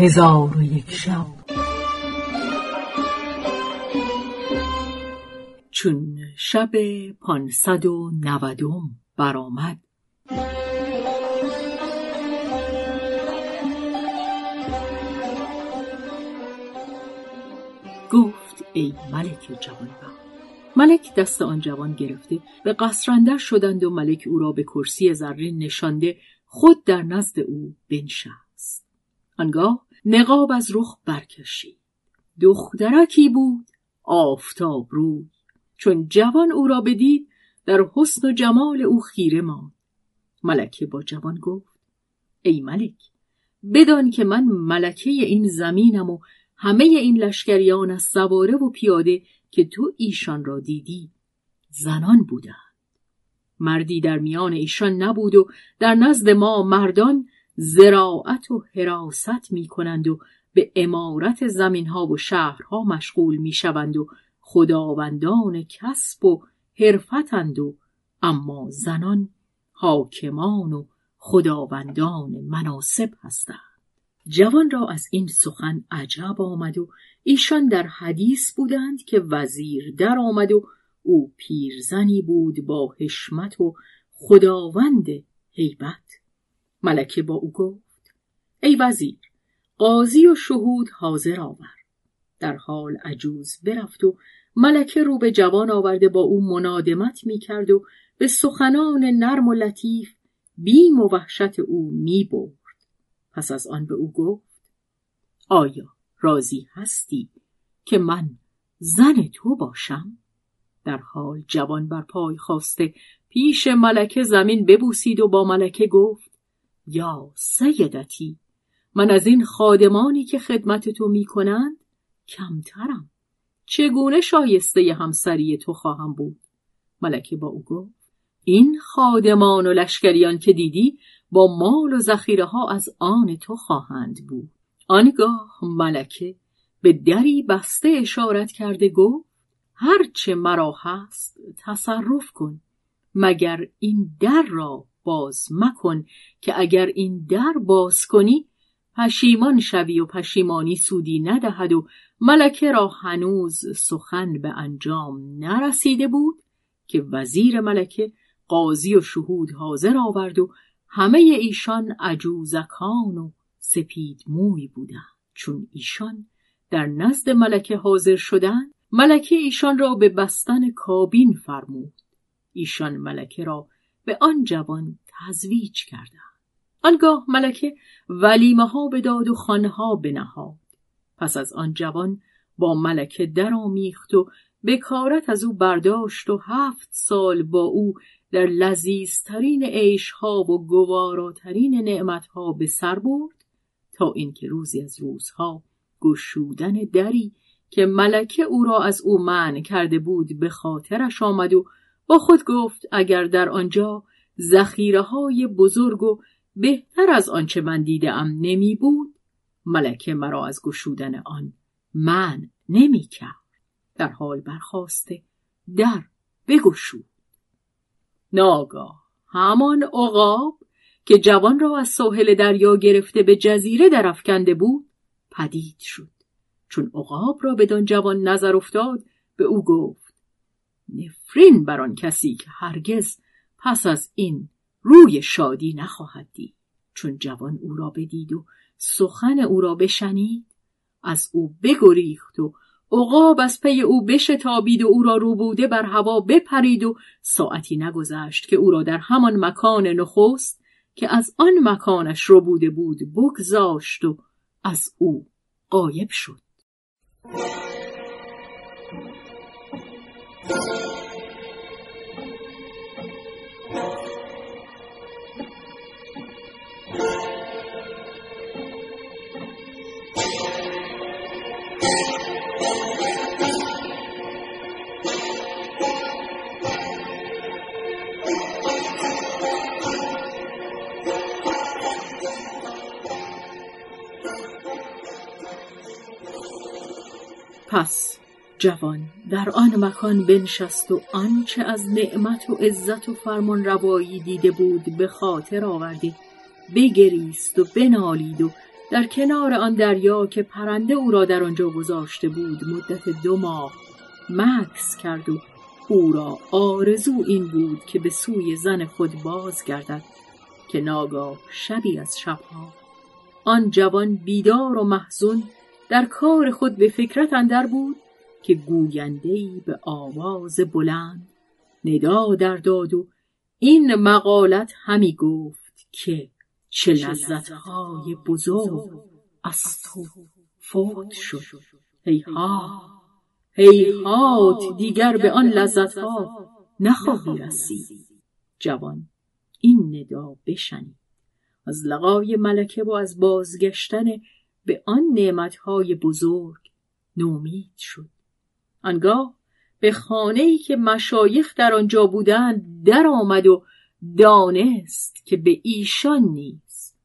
هزار و یک شب. چون شب پانصد و نودم برآمد. گفت ای ملک جوانبخت ملک دست آن جوان گرفته به قصرندر شدند و ملک او را به کرسی زرین نشانده خود در نزد او بنشست. آنگاه نقاب از رخ برکشید. دخترکی بود آفتاب روی. چون جوان او را بدید در حسن و جمال او خیره ماند. ملکه با جوان گفت ای ملک بدان که من ملکه این زمینم و همه این لشکریان از سواره و پیاده که تو ایشان را دیدی زنان بودند. مردی در میان ایشان نبود و در نزد ما مردان زراعت و حراست می کنند و به امارت زمین ها و شهرها مشغول می شوند و خداوندان کسب و حرفتند و اما زنان حاکمان و خداوندان مناسب هستند. جوان را از این سخن عجب آمد و ایشان در حدیث بودند که وزیر در آمد و او پیرزنی بود با حشمت و خداوند هیبت. ملکه با او گفت ای وزیر قاضی و شهود حاضر آور در حال عجوز برفت و ملکه رو به جوان آورده با او منادمت می کرد و به سخنان نرم و لطیف بیم و وحشت او می برد. پس از آن به او گفت آیا راضی هستی که من زن تو باشم؟ در حال جوان بر پای خواسته پیش ملکه زمین ببوسید و با ملکه گفت یا سیدتی. من از این خادمانی که خدمت تو می کنند کمترم. چگونه شایسته همسری تو خواهم بود؟ ملکه با او گفت این خادمان و لشکریان که دیدی با مال و ذخیره ها از آن تو خواهند بود. آنگاه ملکه به دری بسته اشارت کرده گفت هرچه مرا هست تصرف کن مگر این در را باز مکن که اگر این در باز کنی پشیمان شوی و پشیمانی سودی ندهد و ملکه را هنوز سخن به انجام نرسیده بود که وزیر ملکه قاضی و شهود حاضر آورد و همه ایشان عجوزکان و سپید موی بودند. چون ایشان در نزد ملکه حاضر شدند ملکه ایشان را به بستن کابین فرمود. ایشان ملکه را به آن جوان تزویج کردند. آنگاه ملکه ولیمه ها بداد و خانها بنهاد. پس از آن جوان با ملکه درآمیخت و بکارت از او برداشت و هفت سال با او در لذیذترین عیشها و گواراترین نعمتها به سر برد تا اینکه روزی از روزها گشودن دری که ملکه او را از او منع کرده بود به خاطرش آمد و با خود گفت اگر در آنجا ذخیره های بزرگ و بهتر از آنچه من دیدم نمی بود ملکه مرا از گشودن آن من نمی کرد در حال برخواسته در بگشود. ناگاه همان عقاب که جوان را از ساحل دریا گرفته به جزیره درافکنده بود پدید شد. چون عقاب را بدان جوان نظر افتاد به او گفت نفرین بر آن کسی که هرگز پس از این روی شادی نخواهد دید. چون جوان او را بدید و سخن او را بشنید از او بگریخت و عقاب از پی او بشتابید و او را روبوده بر هوا بپرید و ساعتی نگذشت که او را در همان مکان نخست که از آن مکانش رو بوده بود بگذاشت و از او قایب شد. پس جوان در آن مکان بنشست و آنچه از نعمت و عزت و فرمان روایی دیده بود به خاطر آوردی. بگریست و بنالید و در کنار آن دریا که پرنده او را در آنجا گذاشته بود مدت دو ماه مکس کرد و او را آرزو این بود که به سوی زن خود بازگردد که ناگاه شبی از شبها. آن جوان بیدار و محزون در کار خود به فکرت اندر بود که گویندهای به آواز بلند ندا در داد و این مقالت همی گفت که چه لذتهای بزرگ از تو فوت شد. هیهات هیهات دیگر به آن لذتها نخواهی رسید. جوان این ندا بشنید. از لقای ملکه و از بازگشتن به آن نعمتهای بزرگ نومید شد. آنگاه به خانه ای که مشایخ در آنجا بودند در آمد و دانست که به ایشان نیست.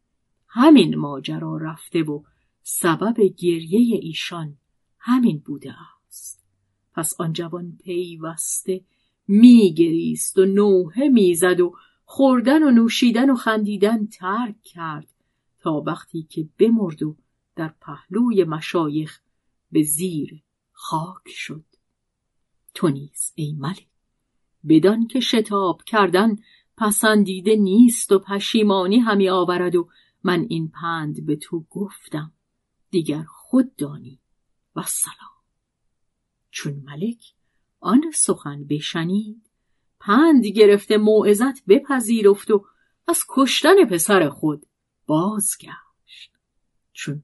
همین ماجرا رفته و سبب گریه ایشان همین بوده است. پس آن جوان پیوسته میگریست و نوحه می‌زد و خوردن و نوشیدن و خندیدن ترک کرد تا وقتی که بمرد و در پهلوی مشایخ به زیر خاک شد. تو نیز ای ملک بدان که شتاب کردن پسندیده نیست و پشیمانی همی آورد و من این پند به تو گفتم. دیگر خود دانی و سلام. چون ملک آن سخن بشنید پند گرفته موعظت بپذیرفت و از کشتن پسر خود بازگشت. چون